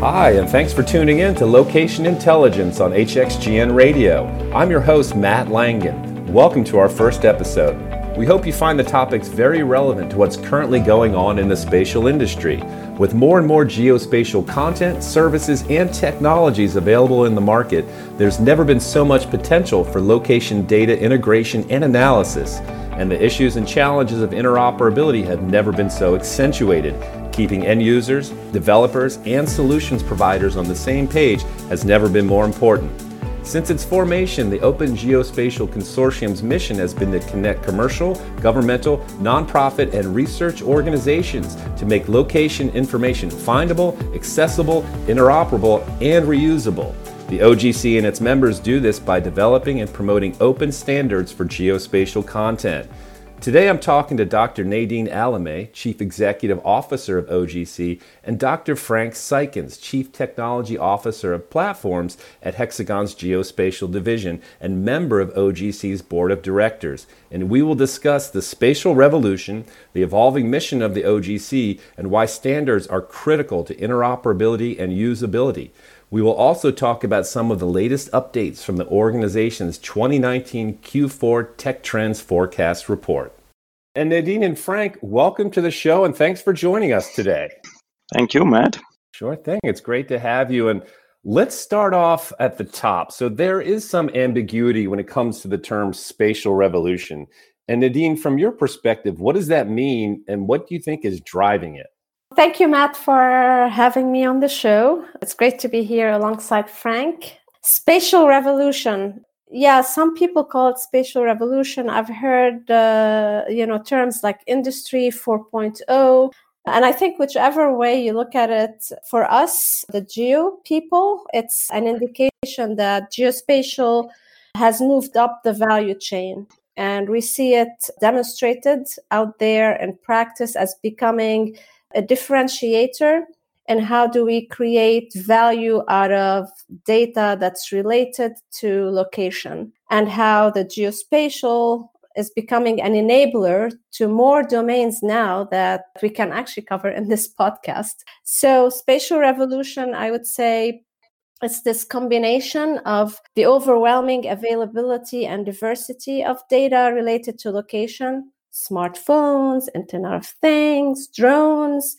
Hi, and thanks for tuning in to Location Intelligence on HXGN Radio. I'm your host, Matt Langen. Welcome to our first episode. We hope you find the topics very relevant to what's currently going on in the spatial industry. With more and more geospatial content, services, and technologies available in the market, there's never been so much potential for location data integration and analysis. And the issues and challenges of interoperability have never been so accentuated. Keeping end users, developers, and solutions providers on the same page has never been more important. Since its formation, the Open Geospatial Consortium's mission has been to connect commercial, governmental, nonprofit, and research organizations to make location information findable, accessible, interoperable, and reusable. The OGC and its members do this by developing and promoting open standards for geospatial content. Today I'm talking to Dr. Nadine Alameh, Chief Executive Officer of OGC, and Dr. Frank Suykens, Chief Technology Officer of Platforms at Hexagon's Geospatial Division and member of OGC's Board of Directors. And we will discuss the spatial revolution, the evolving mission of the OGC, and why standards are critical to interoperability and usability. We will also talk about some of the latest updates from the organization's 2019 Q4 Tech Trends Forecast Report. And Nadine and Frank, welcome to the show and thanks for joining us today. Thank you, Matt. Sure thing. It's great to have you. And let's start off at the top. So, there is some ambiguity when it comes to the term spatial revolution. And Nadine, from your perspective, what does that mean and what do you think is driving it? Thank you, Matt, for having me on the show. It's great to be here alongside Frank. Spatial revolution. Yeah, some people call it spatial revolution. I've heard, uh, you know, terms like industry 4.0. And I think whichever way you look at it, for us, the geo people, it's an indication that geospatial has moved up the value chain. And we see it demonstrated out there in practice as becoming a differentiator and how do we create value out of data that's related to location and how the geospatial is becoming an enabler to more domains now that we can actually cover in this podcast. So, spatial revolution, I would say, it's this combination of the overwhelming availability and diversity of data related to location smartphones, Internet of Things, drones,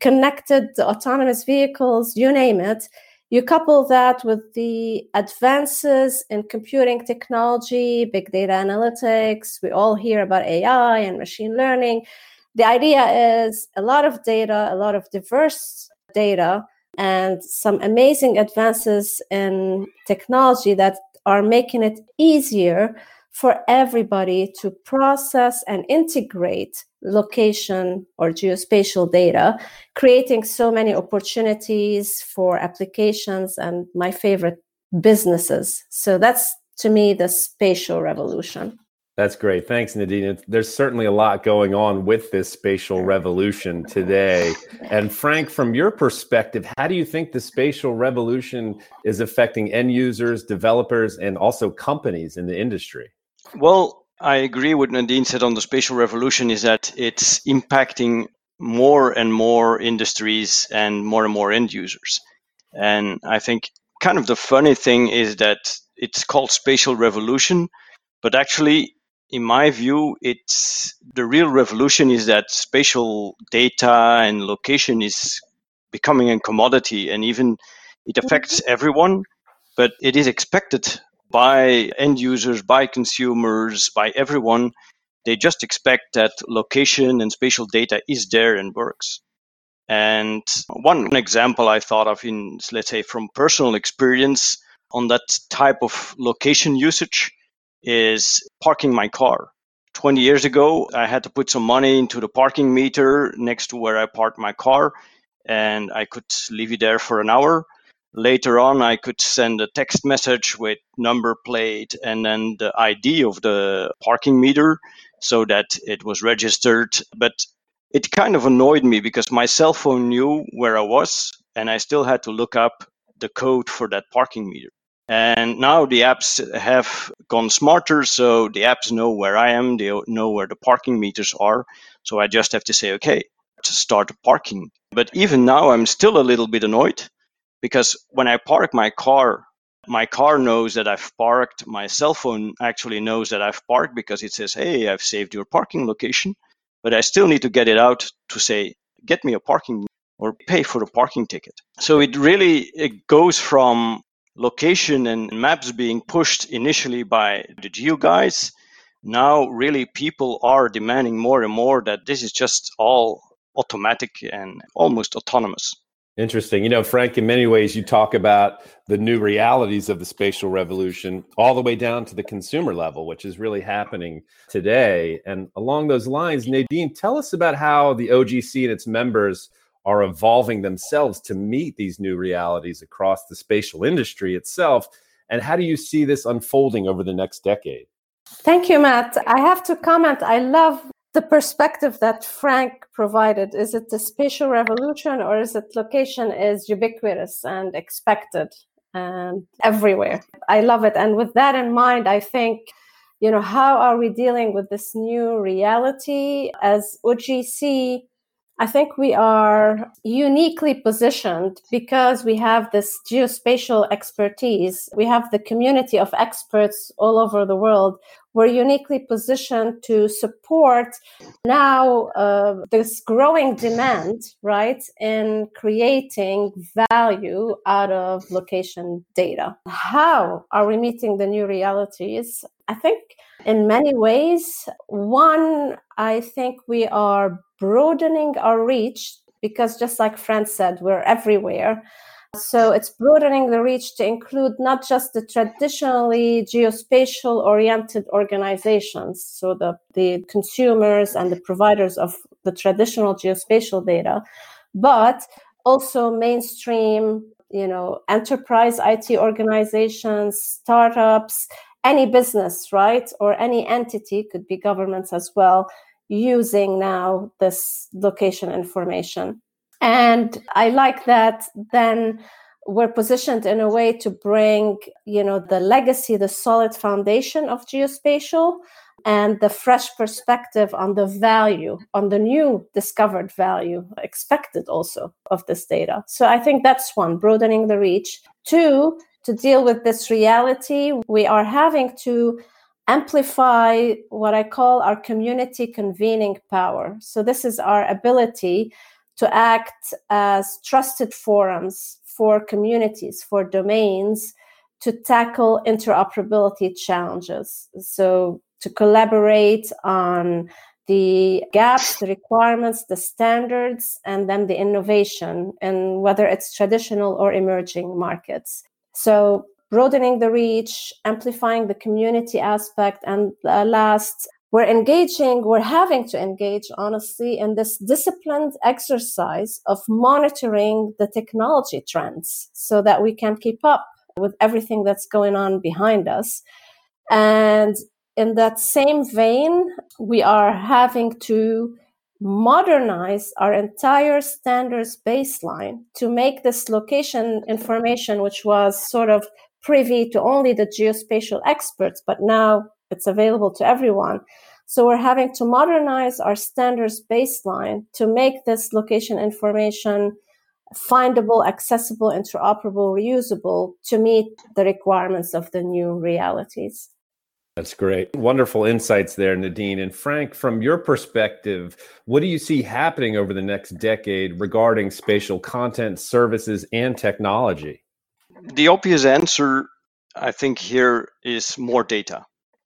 connected autonomous vehicles, you name it. You couple that with the advances in computing technology, big data analytics. We all hear about AI and machine learning. The idea is a lot of data, a lot of diverse data, and some amazing advances in technology that are making it easier for everybody to process and integrate location or geospatial data, creating so many opportunities for applications and my favorite businesses. So that's to me the spatial revolution. That's great. Thanks, Nadine. There's certainly a lot going on with this spatial revolution today. And Frank, from your perspective, how do you think the spatial revolution is affecting end users, developers, and also companies in the industry? Well, I agree with Nadine said on the spatial revolution is that it's impacting more and more industries and more and more end users. And I think kind of the funny thing is that it's called spatial revolution, but actually in my view it's the real revolution is that spatial data and location is becoming a commodity and even it affects mm-hmm. everyone but it is expected by end users, by consumers, by everyone. They just expect that location and spatial data is there and works. And one example I thought of in, let's say, from personal experience on that type of location usage is parking my car. 20 years ago, I had to put some money into the parking meter next to where I parked my car, and I could leave it there for an hour later on i could send a text message with number plate and then the id of the parking meter so that it was registered. But it kind of annoyed me because my cell phone knew where i was and i still had to look up the code for that parking meter. And now the apps have gone smarter so the apps know where i am they know where the parking meters are. So i just have to say okay to start parking. But even now i'm still a little bit annoyed because when I park my car, my car knows that I've parked. My cell phone actually knows that I've parked because it says, "Hey, I've saved your parking location." But I still need to get it out to say, "Get me a parking or pay for a parking ticket." So it really it goes from location and maps being pushed initially by the geo guys. Now, really, people are demanding more and more that this is just all automatic and almost autonomous. Interesting. You know, Frank, in many ways, you talk about the new realities of the spatial revolution all the way down to the consumer level, which is really happening today. And along those lines, Nadine, tell us about how the OGC and its members are evolving themselves to meet these new realities across the spatial industry itself. And how do you see this unfolding over the next decade? Thank you, Matt. I have to comment. I love the perspective that Frank provided. Is it the spatial revolution or is it location is ubiquitous and expected and everywhere? I love it. And with that in mind, I think, you know, how are we dealing with this new reality as OGC? I think we are uniquely positioned because we have this geospatial expertise. We have the community of experts all over the world. We're uniquely positioned to support now uh, this growing demand, right, in creating value out of location data. How are we meeting the new realities? I think in many ways. One, I think we are broadening our reach because, just like Frank said, we're everywhere. So it's broadening the reach to include not just the traditionally geospatial oriented organizations, so the, the consumers and the providers of the traditional geospatial data, but also mainstream, you know, enterprise IT organizations, startups, any business, right? Or any entity, could be governments as well, using now this location information. And I like that then we're positioned in a way to bring, you know, the legacy, the solid foundation of geospatial and the fresh perspective on the value, on the new discovered value expected also of this data. So I think that's one, broadening the reach. Two, to deal with this reality, we are having to amplify what I call our community convening power. So, this is our ability to act as trusted forums for communities, for domains to tackle interoperability challenges. So, to collaborate on the gaps, the requirements, the standards, and then the innovation, and whether it's traditional or emerging markets. So broadening the reach, amplifying the community aspect, and uh, last, we're engaging, we're having to engage, honestly, in this disciplined exercise of monitoring the technology trends so that we can keep up with everything that's going on behind us. And in that same vein, we are having to modernize our entire standards baseline to make this location information, which was sort of privy to only the geospatial experts, but now it's available to everyone. So we're having to modernize our standards baseline to make this location information findable, accessible, interoperable, reusable to meet the requirements of the new realities. That's great. Wonderful insights there, Nadine. And Frank, from your perspective, what do you see happening over the next decade regarding spatial content, services, and technology? The obvious answer, I think, here is more data.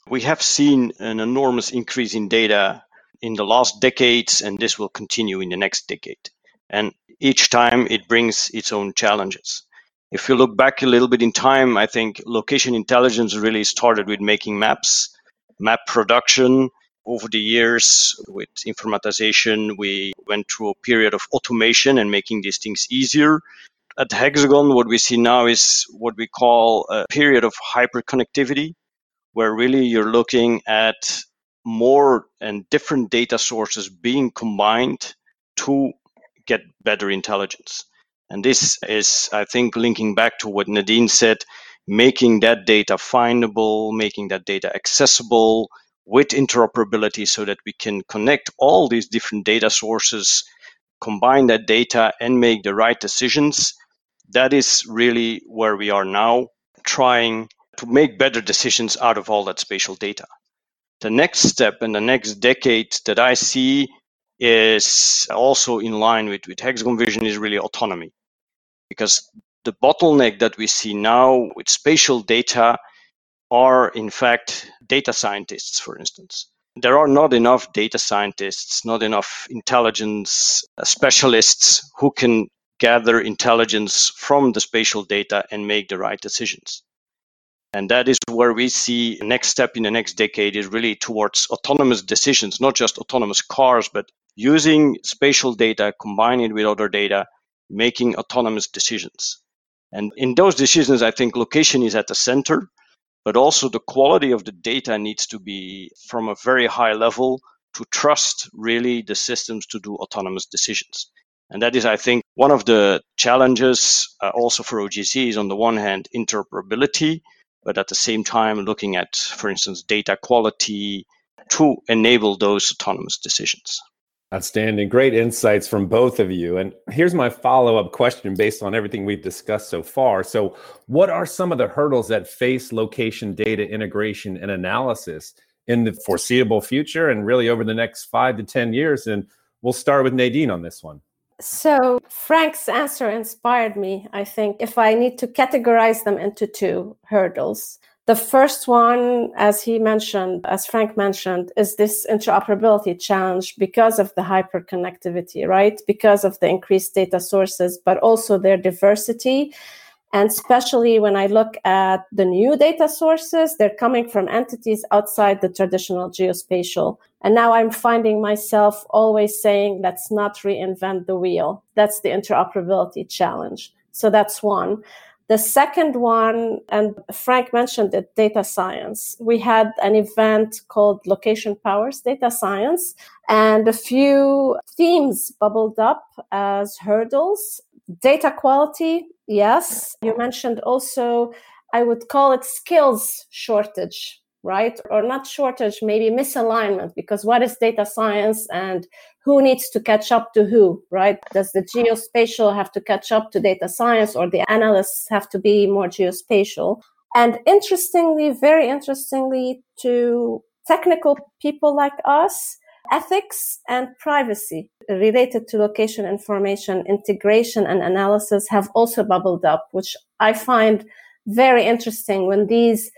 We have seen an enormous increase in data in the last decades, and this will continue in the next decade. And each time it brings its own challenges if you look back a little bit in time, I think location intelligence really started with making maps, map production. Over the years, with informatization, we went through a period of automation and making these things easier. At Hexagon, what we see now is what we call a period of hyperconnectivity, where really you're looking at more and different data sources being combined to get better intelligence. And this is, I think, linking back to what Nadine said, making that data findable, making that data accessible with interoperability so that we can connect all these different data sources, combine that data, and make the right decisions. That is really where we are now, trying to make better decisions out of all that spatial data. The next step in the next decade that I see is also in line with, with Hexagon Vision is really autonomy. Because the bottleneck that we see now with spatial data are in fact data scientists, for instance. There are not enough data scientists, not enough intelligence specialists who can gather intelligence from the spatial data and make the right decisions. And that is where we see next step in the next decade is really towards autonomous decisions, not just autonomous cars, but using spatial data, combining it with other data, making autonomous decisions. And in those decisions, I think location is at the center, but also the quality of the data needs to be from a very high level to trust really the systems to do autonomous decisions. And that is, I think, one of the challenges uh, also for OGC is on the one hand, interoperability, but at the same time, looking at, for instance, data quality to enable those autonomous decisions. Outstanding. Great insights from both of you. And here's my follow up question based on everything we've discussed so far. So, what are some of the hurdles that face location data integration and analysis in the foreseeable future and really over the next five to 10 years? And we'll start with Nadine on this one. So, Frank's answer inspired me, I think, if I need to categorize them into two hurdles. The first one, as he mentioned, as Frank mentioned, is this interoperability challenge because of the hyperconnectivity, right? Because of the increased data sources, but also their diversity. And especially when I look at the new data sources, they're coming from entities outside the traditional geospatial. And now I'm finding myself always saying, let's not reinvent the wheel. That's the interoperability challenge. So that's one. The second one, and Frank mentioned it, data science. We had an event called Location Powers Data Science, and a few themes bubbled up as hurdles. Data quality, yes. You mentioned also, I would call it skills shortage right? Or not shortage, maybe misalignment, because what is data science and who needs to catch up to who, right? Does the geospatial have to catch up to data science or the analysts have to be more geospatial? And interestingly, very interestingly, to technical people like us, ethics and privacy related to location information integration and analysis have also bubbled up, which I find very interesting when these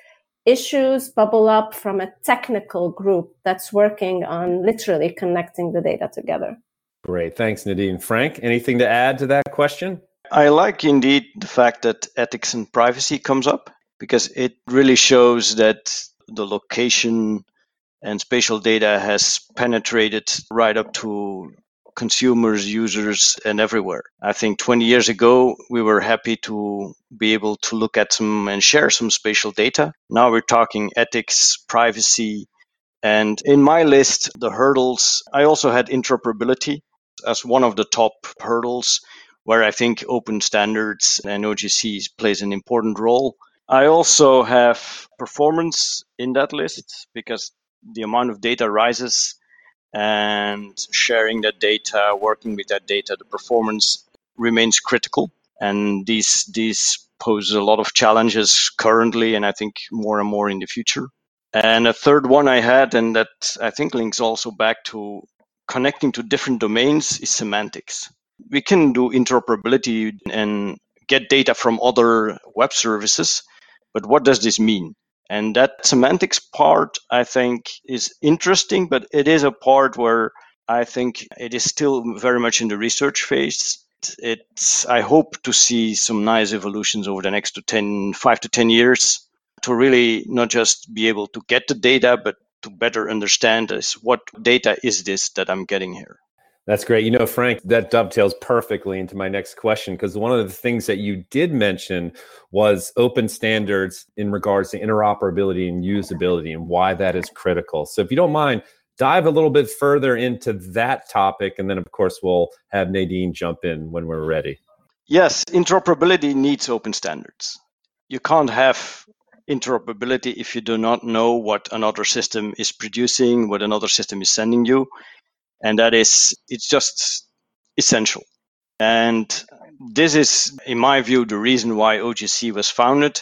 issues bubble up from a technical group that's working on literally connecting the data together. Great. Thanks, Nadine. Frank, anything to add to that question? I like indeed the fact that ethics and privacy comes up because it really shows that the location and spatial data has penetrated right up to consumers, users, and everywhere. I think 20 years ago, we were happy to be able to look at some and share some spatial data. Now we're talking ethics, privacy, and in my list, the hurdles, I also had interoperability as one of the top hurdles where I think open standards and OGC plays an important role. I also have performance in that list because the amount of data rises and sharing that data, working with that data, the performance remains critical. And these these pose a lot of challenges currently, and I think more and more in the future. And a third one I had, and that I think links also back to connecting to different domains, is semantics. We can do interoperability and get data from other web services, but what does this mean? And that semantics part, I think, is interesting, but it is a part where I think it is still very much in the research phase. It's, I hope to see some nice evolutions over the next to 10, five to 10 years to really not just be able to get the data, but to better understand this. What data is this that I'm getting here? That's great. You know, Frank, that dovetails perfectly into my next question because one of the things that you did mention was open standards in regards to interoperability and usability and why that is critical. So, if you don't mind, dive a little bit further into that topic. And then, of course, we'll have Nadine jump in when we're ready. Yes, interoperability needs open standards. You can't have interoperability if you do not know what another system is producing, what another system is sending you and that is it's just essential. And this is, in my view, the reason why OGC was founded.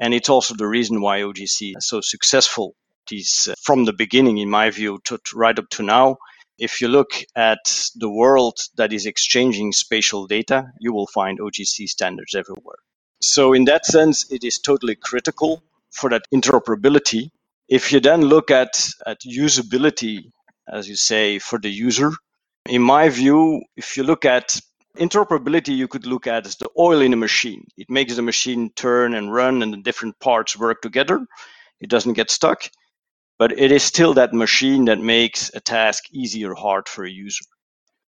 And it's also the reason why OGC is so successful these, uh, from the beginning, in my view, to, to right up to now. If you look at the world that is exchanging spatial data, you will find OGC standards everywhere. So, in that sense, it is totally critical for that interoperability. If you then look at, at usability, as you say, for the user, in my view, if you look at interoperability, you could look at as the oil in a machine. It makes the machine turn and run, and the different parts work together. It doesn't get stuck but it is still that machine that makes a task easy or hard for a user.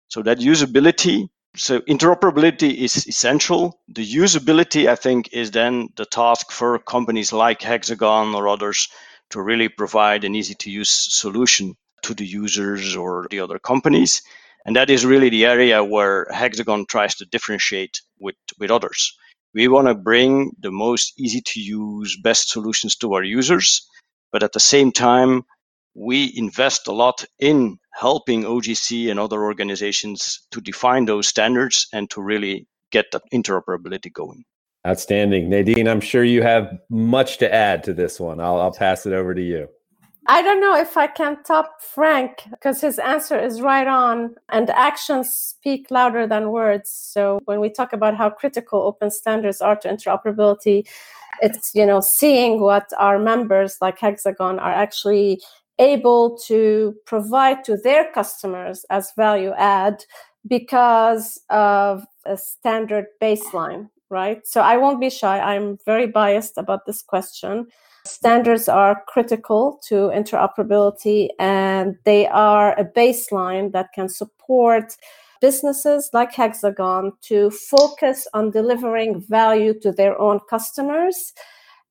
So that usability, so interoperability is essential. The usability, I think, is then the task for companies like Hexagon or others to really provide an easy to use solution to the users or the other companies. And that is really the area where Hexagon tries to differentiate with, with others. We want to bring the most easy to use, best solutions to our users but at the same time, we invest a lot in helping OGC and other organizations to define those standards and to really get that interoperability going. Outstanding. Nadine, I'm sure you have much to add to this one. I'll, I'll pass it over to you. I don't know if I can top Frank because his answer is right on, and actions speak louder than words. So, when we talk about how critical open standards are to interoperability, it's you know seeing what our members like hexagon are actually able to provide to their customers as value add because of a standard baseline right? So i won't be shy. I'm very biased about this question standards are critical to interoperability and they are a baseline that can support businesses like Hexagon to focus on delivering value to their own customers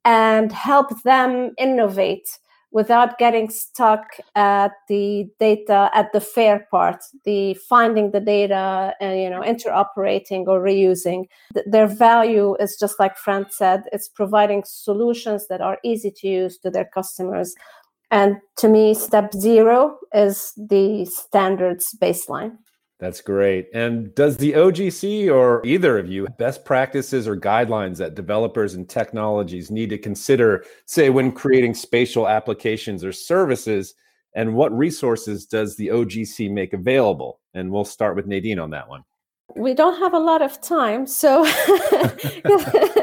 and help them innovate without getting stuck at the data at the fair part the finding the data and you know interoperating or reusing. Their value is just like frank said it's providing solutions that are easy to use to their customers. And to me step zero is the standards baseline that's great. And does the OGC or either of you best practices or guidelines that developers and technologies need to consider, say, when creating spatial applications or services? And what resources does the OGC make available? And we'll start with Nadine on that one. We don't have a lot of time. So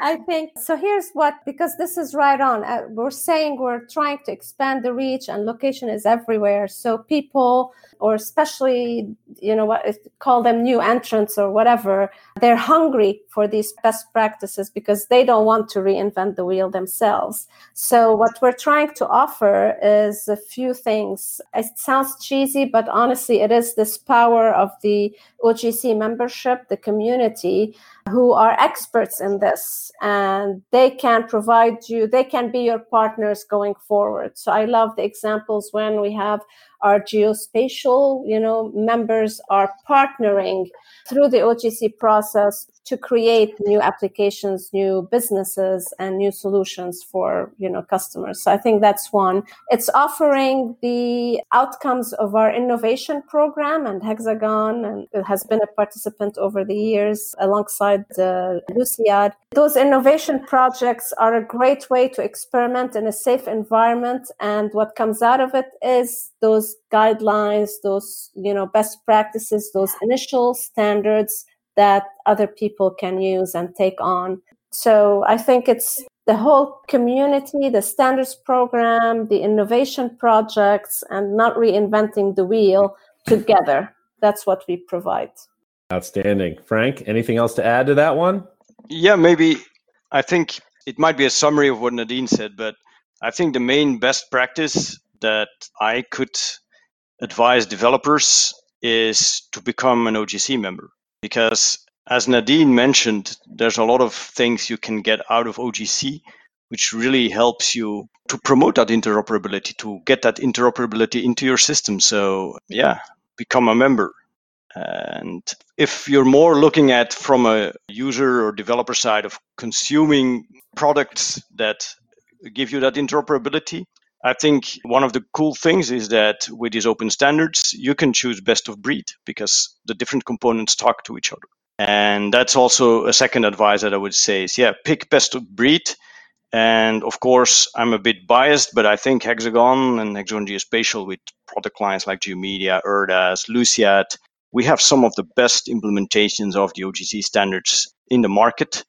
I think so. Here's what because this is right on. Uh, we're saying we're trying to expand the reach, and location is everywhere. So people, or especially you know what call them new entrants or whatever, they're hungry for these best practices because they don't want to reinvent the wheel themselves. So what we're trying to offer is a few things. It sounds cheesy, but honestly, it is this power of the OGC membership, the community who are experts in this and they can provide you they can be your partners going forward. So i love the examples when we have our geospatial you know members are partnering through the ogc process to create new applications, new businesses, and new solutions for you know customers. So I think that's one. It's offering the outcomes of our innovation program and Hexagon, and it has been a participant over the years alongside the Luciad. Those innovation projects are a great way to experiment in a safe environment, and what comes out of it is those guidelines, those you know best practices, those initial standards that other people can use and take on. So I think it's the whole community, the standards program, the innovation projects, and not reinventing the wheel together. That's what we provide. Outstanding. Frank, anything else to add to that one? Yeah, maybe. I think it might be a summary of what Nadine said, but I think the main best practice that I could advise developers is to become an OGC member because as Nadine mentioned, there's a lot of things you can get out of OGC, which really helps you to promote that interoperability, to get that interoperability into your system. So, yeah, become a member. And if you're more looking at from a user or developer side of consuming products that give you that interoperability, I think one of the cool things is that with these open standards, you can choose best of breed because the different components talk to each other. And that's also a second advice that I would say is yeah, pick best of breed. And of course, I'm a bit biased, but I think Hexagon and Hexagon Geospatial with product lines like GeoMedia, ERDAS, Luciad, we have some of the best implementations of the OGC standards in the market.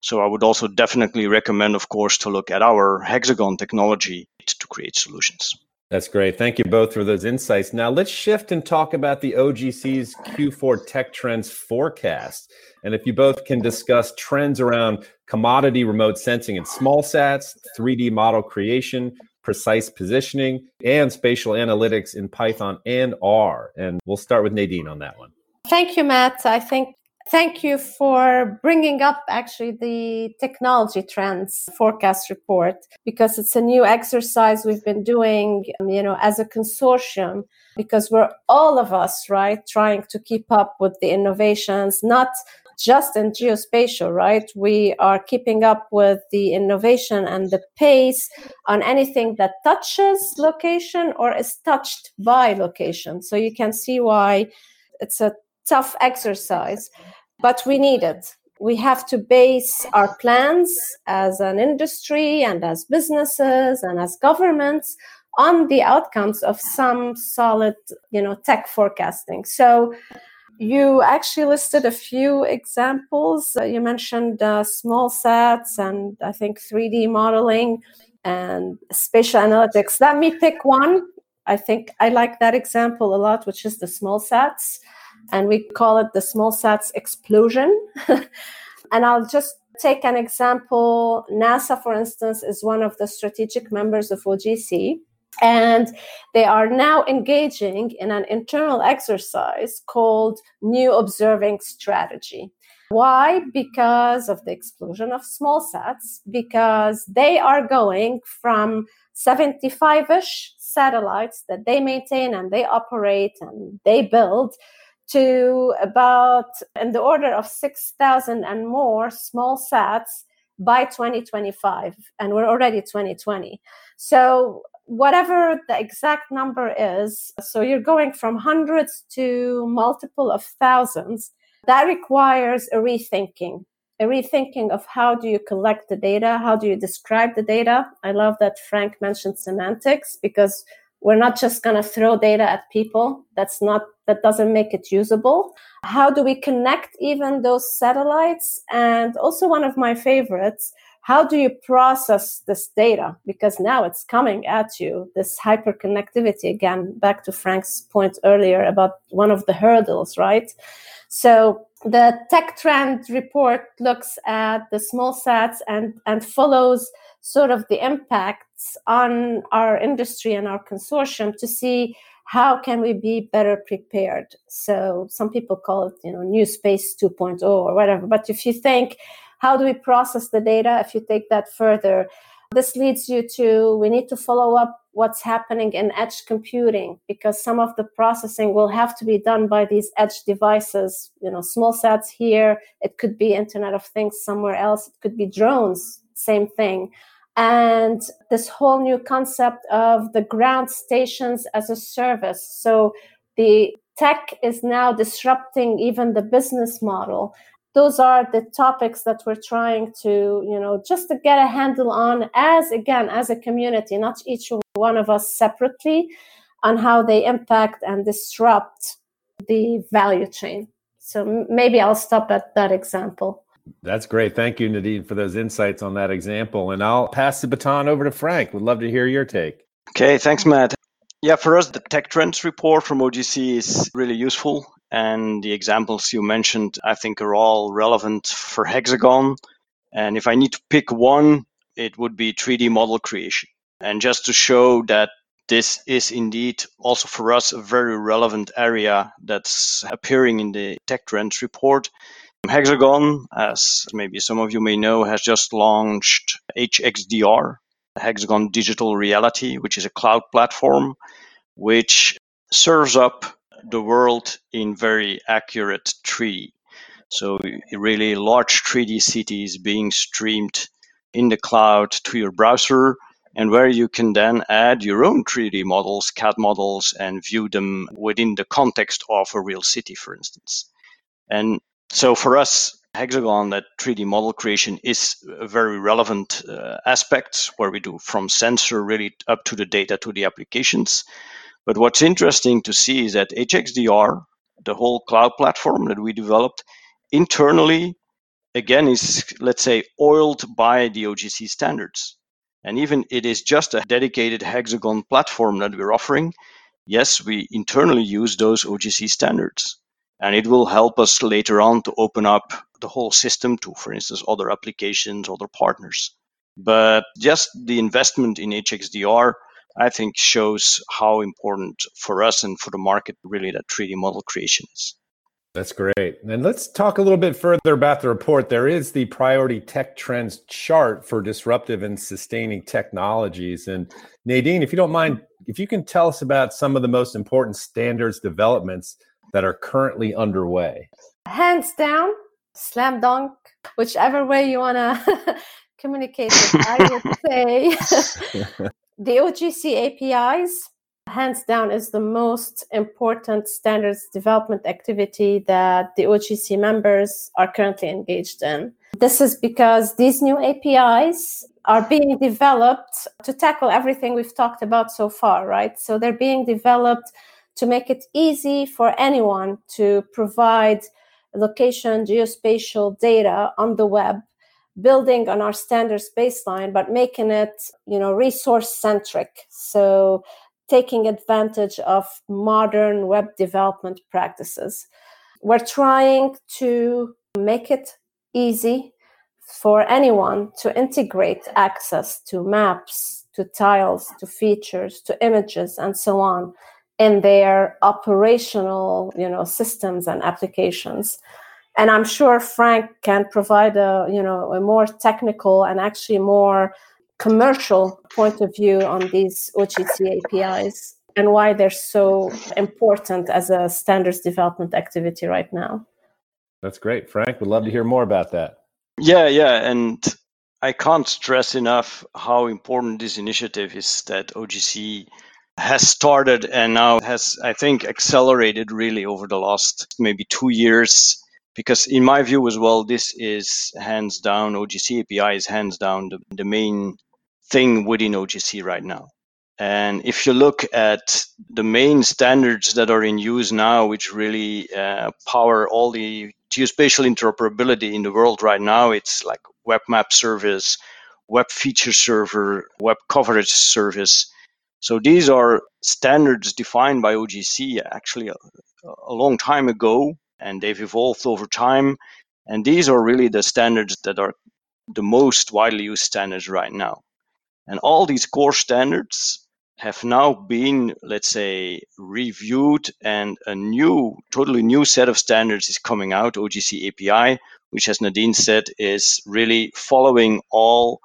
So I would also definitely recommend, of course, to look at our Hexagon technology to create solutions. That's great. Thank you both for those insights. Now let's shift and talk about the OGC's Q4 Tech Trends forecast. And if you both can discuss trends around commodity remote sensing and small sats, 3D model creation, precise positioning, and spatial analytics in Python and R. And we'll start with Nadine on that one. Thank you, Matt. I think Thank you for bringing up actually the technology trends forecast report because it's a new exercise we've been doing, um, you know, as a consortium because we're all of us, right, trying to keep up with the innovations, not just in geospatial, right? We are keeping up with the innovation and the pace on anything that touches location or is touched by location. So you can see why it's a tough exercise but we need it. We have to base our plans as an industry and as businesses and as governments on the outcomes of some solid, you know, tech forecasting. So you actually listed a few examples. Uh, you mentioned uh, small sats and I think 3D modeling and spatial analytics. Let me pick one. I think I like that example a lot, which is the small sats and we call it the small sats explosion. and I'll just take an example. NASA, for instance, is one of the strategic members of OGC. And they are now engaging in an internal exercise called New Observing Strategy. Why? Because of the explosion of small sats, because they are going from 75 ish satellites that they maintain and they operate and they build to about in the order of 6,000 and more small sats by 2025 and we're already 2020 so whatever the exact number is so you're going from hundreds to multiple of thousands that requires a rethinking a rethinking of how do you collect the data how do you describe the data? I love that frank mentioned semantics because we're not just going to throw data at people. That's not that doesn't make it usable. How do we connect even those satellites? And also one of my favorites how do you process this data? Because now it's coming at you this hyperconnectivity again back to frank's point earlier about one of the hurdles right? So the tech trend report looks at the small sats and and follows sort of the impacts on our industry and our consortium to see how can we be better prepared. So some people call it you know new space 2.0 or whatever. But if you think how do we process the data? If you take that further this leads you to we need to follow up what's happening in edge computing because some of the processing will have to be done by these edge devices you know small sats here it could be internet of things somewhere else it could be drones same thing and this whole new concept of the ground stations as a service. So the tech is now disrupting even the business model. Those are the topics that we're trying to, you know, just to get a handle on as, again, as a community, not each one of us separately, on how they impact and disrupt the value chain. So maybe I'll stop at that example. That's great. Thank you, Nadine, for those insights on that example. And I'll pass the baton over to Frank. Would love to hear your take. Okay, thanks, Matt. Yeah, for us, the Tech Trends report from OGC is really useful. And the examples you mentioned, I think, are all relevant for Hexagon. And if I need to pick one, it would be 3D model creation. And just to show that this is indeed also for us a very relevant area that's appearing in the Tech Trends report Hexagon, as maybe some of you may know, has just launched HXDR, Hexagon Digital Reality, which is a cloud platform which serves up the world in very accurate 3D. So, really large 3D cities being streamed in the cloud to your browser, and where you can then add your own 3D models, CAD models, and view them within the context of a real city, for instance. And So for us, Hexagon, that 3D model creation is a very relevant uh, aspect where we do from sensor really up to the data to the applications. But what's interesting to see is that HXDR, the whole cloud platform that we developed internally, again, is, let's say, oiled by the OGC standards. And even it is just a dedicated Hexagon platform that we're offering. Yes, we internally use those OGC standards. And it will help us later on to open up the whole system to, for instance, other applications, other partners. But just the investment in HXDR, I think, shows how important for us and for the market really that 3D model creation is. That's great. And let's talk a little bit further about the report. There is the priority tech trends chart for disruptive and sustaining technologies. And Nadine, if you don't mind, if you can tell us about some of the most important standards developments that are currently underway. Hands down, slam dunk, whichever way you want to communicate it, I would say the OGC APIs hands down is the most important standards development activity that the OGC members are currently engaged in. This is because these new APIs are being developed to tackle everything we've talked about so far, right? So they're being developed to make it easy for anyone to provide location geospatial data on the web building on our standards baseline but making it you know resource centric so taking advantage of modern web development practices. We're trying to make it easy for anyone to integrate access to maps to tiles to features to images and so on in their operational you know systems and applications and i'm sure frank can provide a you know a more technical and actually more commercial point of view on these ogc apis and why they're so important as a standards development activity right now. That's great. Frank would love to hear more about that. Yeah yeah. And i can't stress enough how important this initiative is that ogc has started and now has, I think, accelerated really over the last maybe two years. Because in my view as well, this is hands down, OGC API is hands down the, the main thing within OGC right now. And if you look at the main standards that are in use now, which really uh, power all the geospatial interoperability in the world right now, it's like Web Map Service, Web Feature Server, Web Coverage Service. So these are standards defined by OGC actually a, a, long time ago, and they've evolved over time. And these are really the standards that are the most widely used standards right now. And all these core standards have now been, let's say, reviewed, and a new, totally new set of standards is coming out, OGC API, which, as Nadine said, is really following all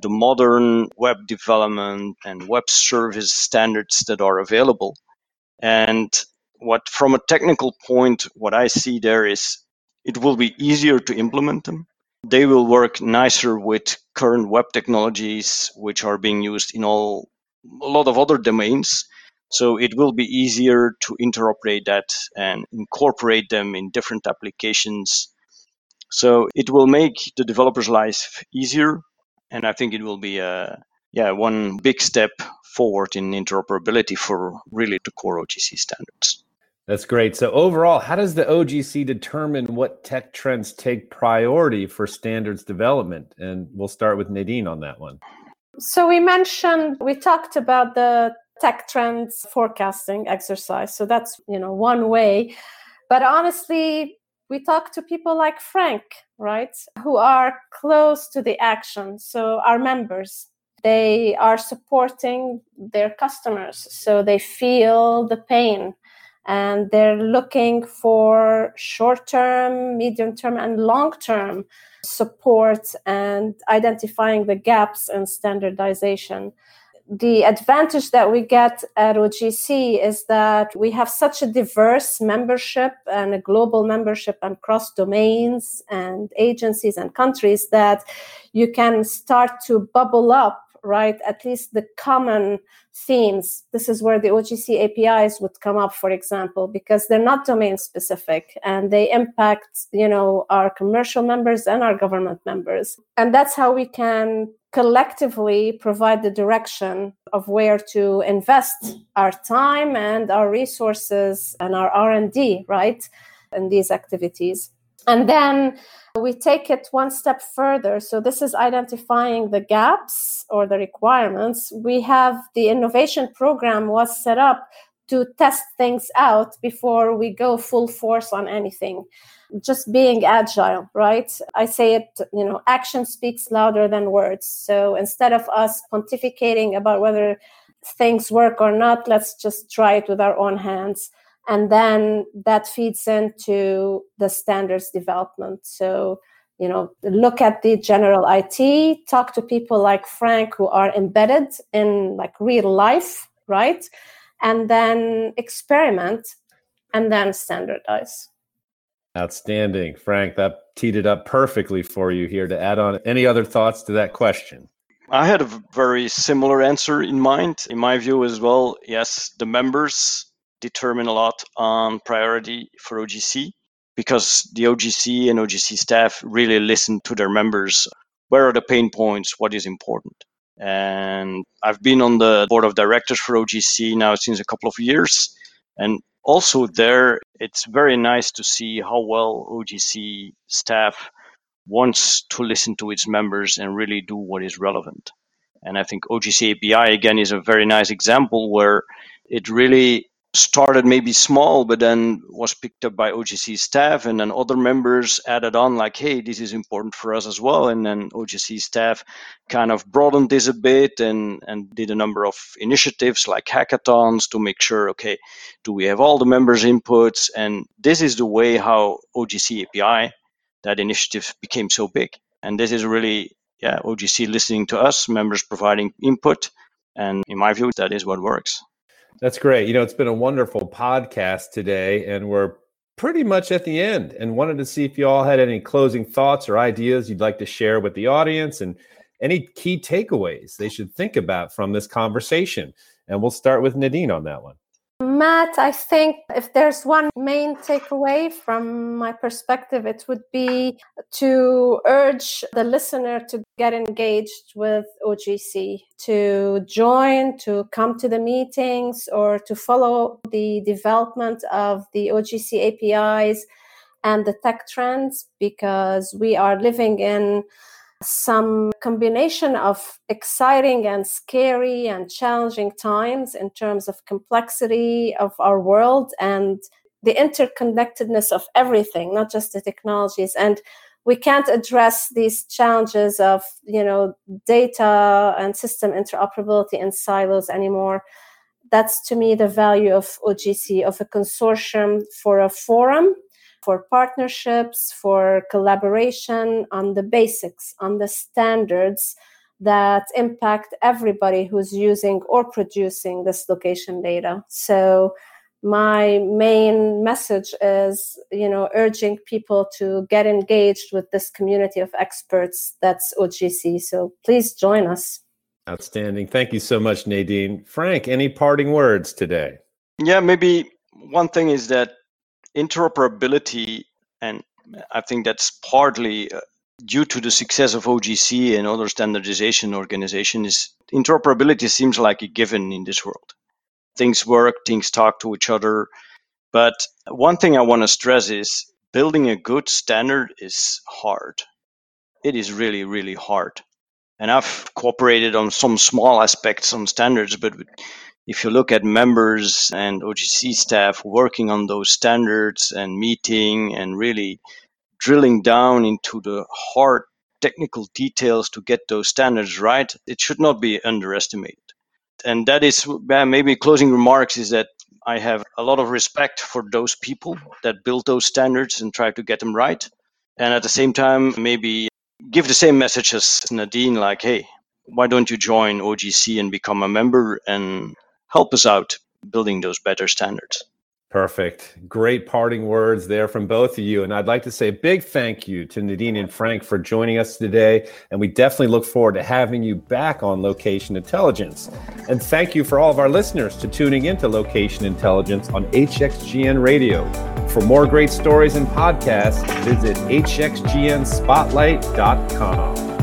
the modern web development and web service standards that are available. And what, from a technical point, what I see there is it will be easier to implement them. They will work nicer with current web technologies, which are being used in all a lot of other domains. So it will be easier to interoperate that and incorporate them in different applications. So it will make the developer's life easier and I think it will be a yeah one big step forward in interoperability for really the core OGC standards. That's great. So overall, how does the OGC determine what tech trends take priority for standards development? And we'll start with Nadine on that one. So we mentioned we talked about the tech trends forecasting exercise. So that's, you know, one way. But honestly, we talk to people like Frank, right, who are close to the action. So, our members, they are supporting their customers. So, they feel the pain and they're looking for short term, medium term, and long term support and identifying the gaps in standardization. The advantage that we get at OGC is that we have such a diverse membership and a global membership and cross domains and agencies and countries that you can start to bubble up right? At least the common themes. This is where the OGC APIs would come up, for example, because they're not domain specific and they impact, you know, our commercial members and our government members. And that's how we can collectively provide the direction of where to invest our time and our resources and our R&D, right, in these activities. And then we take it one step further. So, this is identifying the gaps or the requirements. We have the innovation program was set up to test things out before we go full force on anything. Just being agile, right? I say it, you know, action speaks louder than words. So, instead of us pontificating about whether things work or not, let's just try it with our own hands and then that feeds into the standards development. So you know look at the general it talk to people like frank who are embedded in like real life right? And then experiment and then standardize. Outstanding. Frank that teed it up perfectly for you here to add on. Any other thoughts to that question? I had a very similar answer in mind. In my view, as well, yes, the members determine a lot on priority for OGC because the OGC and OGC staff really listen to their members. Where are the pain points? What is important? And I've been on the board of directors for OGC now since a couple of years. And also there, it's very nice to see how well OGC staff wants to listen to its members and really do what is relevant. And I think OGC API again is a very nice example where it really started maybe small, but then was picked up by OGC staff, and then other members added on, like, hey, this is important for us as well. And then OGC staff kind of broadened this a bit and, and did a number of initiatives like hackathons to make sure, okay, do we have all the members' inputs? And this is the way how OGC API, that initiative became so big. And this is really, yeah, OGC listening to us, members providing input. And in my view, that is what works. That's great. You know, it's been a wonderful podcast today, and we're pretty much at the end. And wanted to see if you all had any closing thoughts or ideas you'd like to share with the audience and any key takeaways they should think about from this conversation. And we'll start with Nadine on that one. Matt, I think if there's one main takeaway from my perspective, it would be to urge the listener to get engaged with OGC, to join, to come to the meetings, or to follow the development of the OGC APIs and the tech trends, because we are living in some combination of exciting and scary and challenging times in terms of complexity of our world and the interconnectedness of everything not just the technologies. And we can't address these challenges of you know data and system interoperability in silos anymore. That's to me the value of ogc of a consortium for a forum for partnerships, for collaboration on the basics, on the standards that impact everybody who's using or producing this location data. So my main message is, you know, urging people to get engaged with this community of experts that's OGC. So please join us. Outstanding. Thank you so much, Nadine. Frank, any parting words today? Yeah, maybe one thing is that interoperability, and I think that's partly uh, due to the success of OGC and other standardization organizations, interoperability seems like a given in this world. Things work, things talk to each other. But one thing I want to stress is building a good standard is hard. It is really, really hard. And I've cooperated on some small aspects on standards, but if you look at members and OGC staff working on those standards and meeting and really drilling down into the hard technical details to get those standards right, it should not be underestimated. And that is maybe closing remarks is that I have a lot of respect for those people that build those standards and try to get them right. And at the same time, maybe give the same message as Nadine, like, hey, why don't you join OGC and become a member and help us out building those better standards. Perfect. Great parting words there from both of you. And I'd like to say a big thank you to Nadine and Frank for joining us today. And we definitely look forward to having you back on Location Intelligence. And thank you for all of our listeners to tuning into Location Intelligence on HXGN Radio. For more great stories and podcasts, visit hxgnspotlight.com.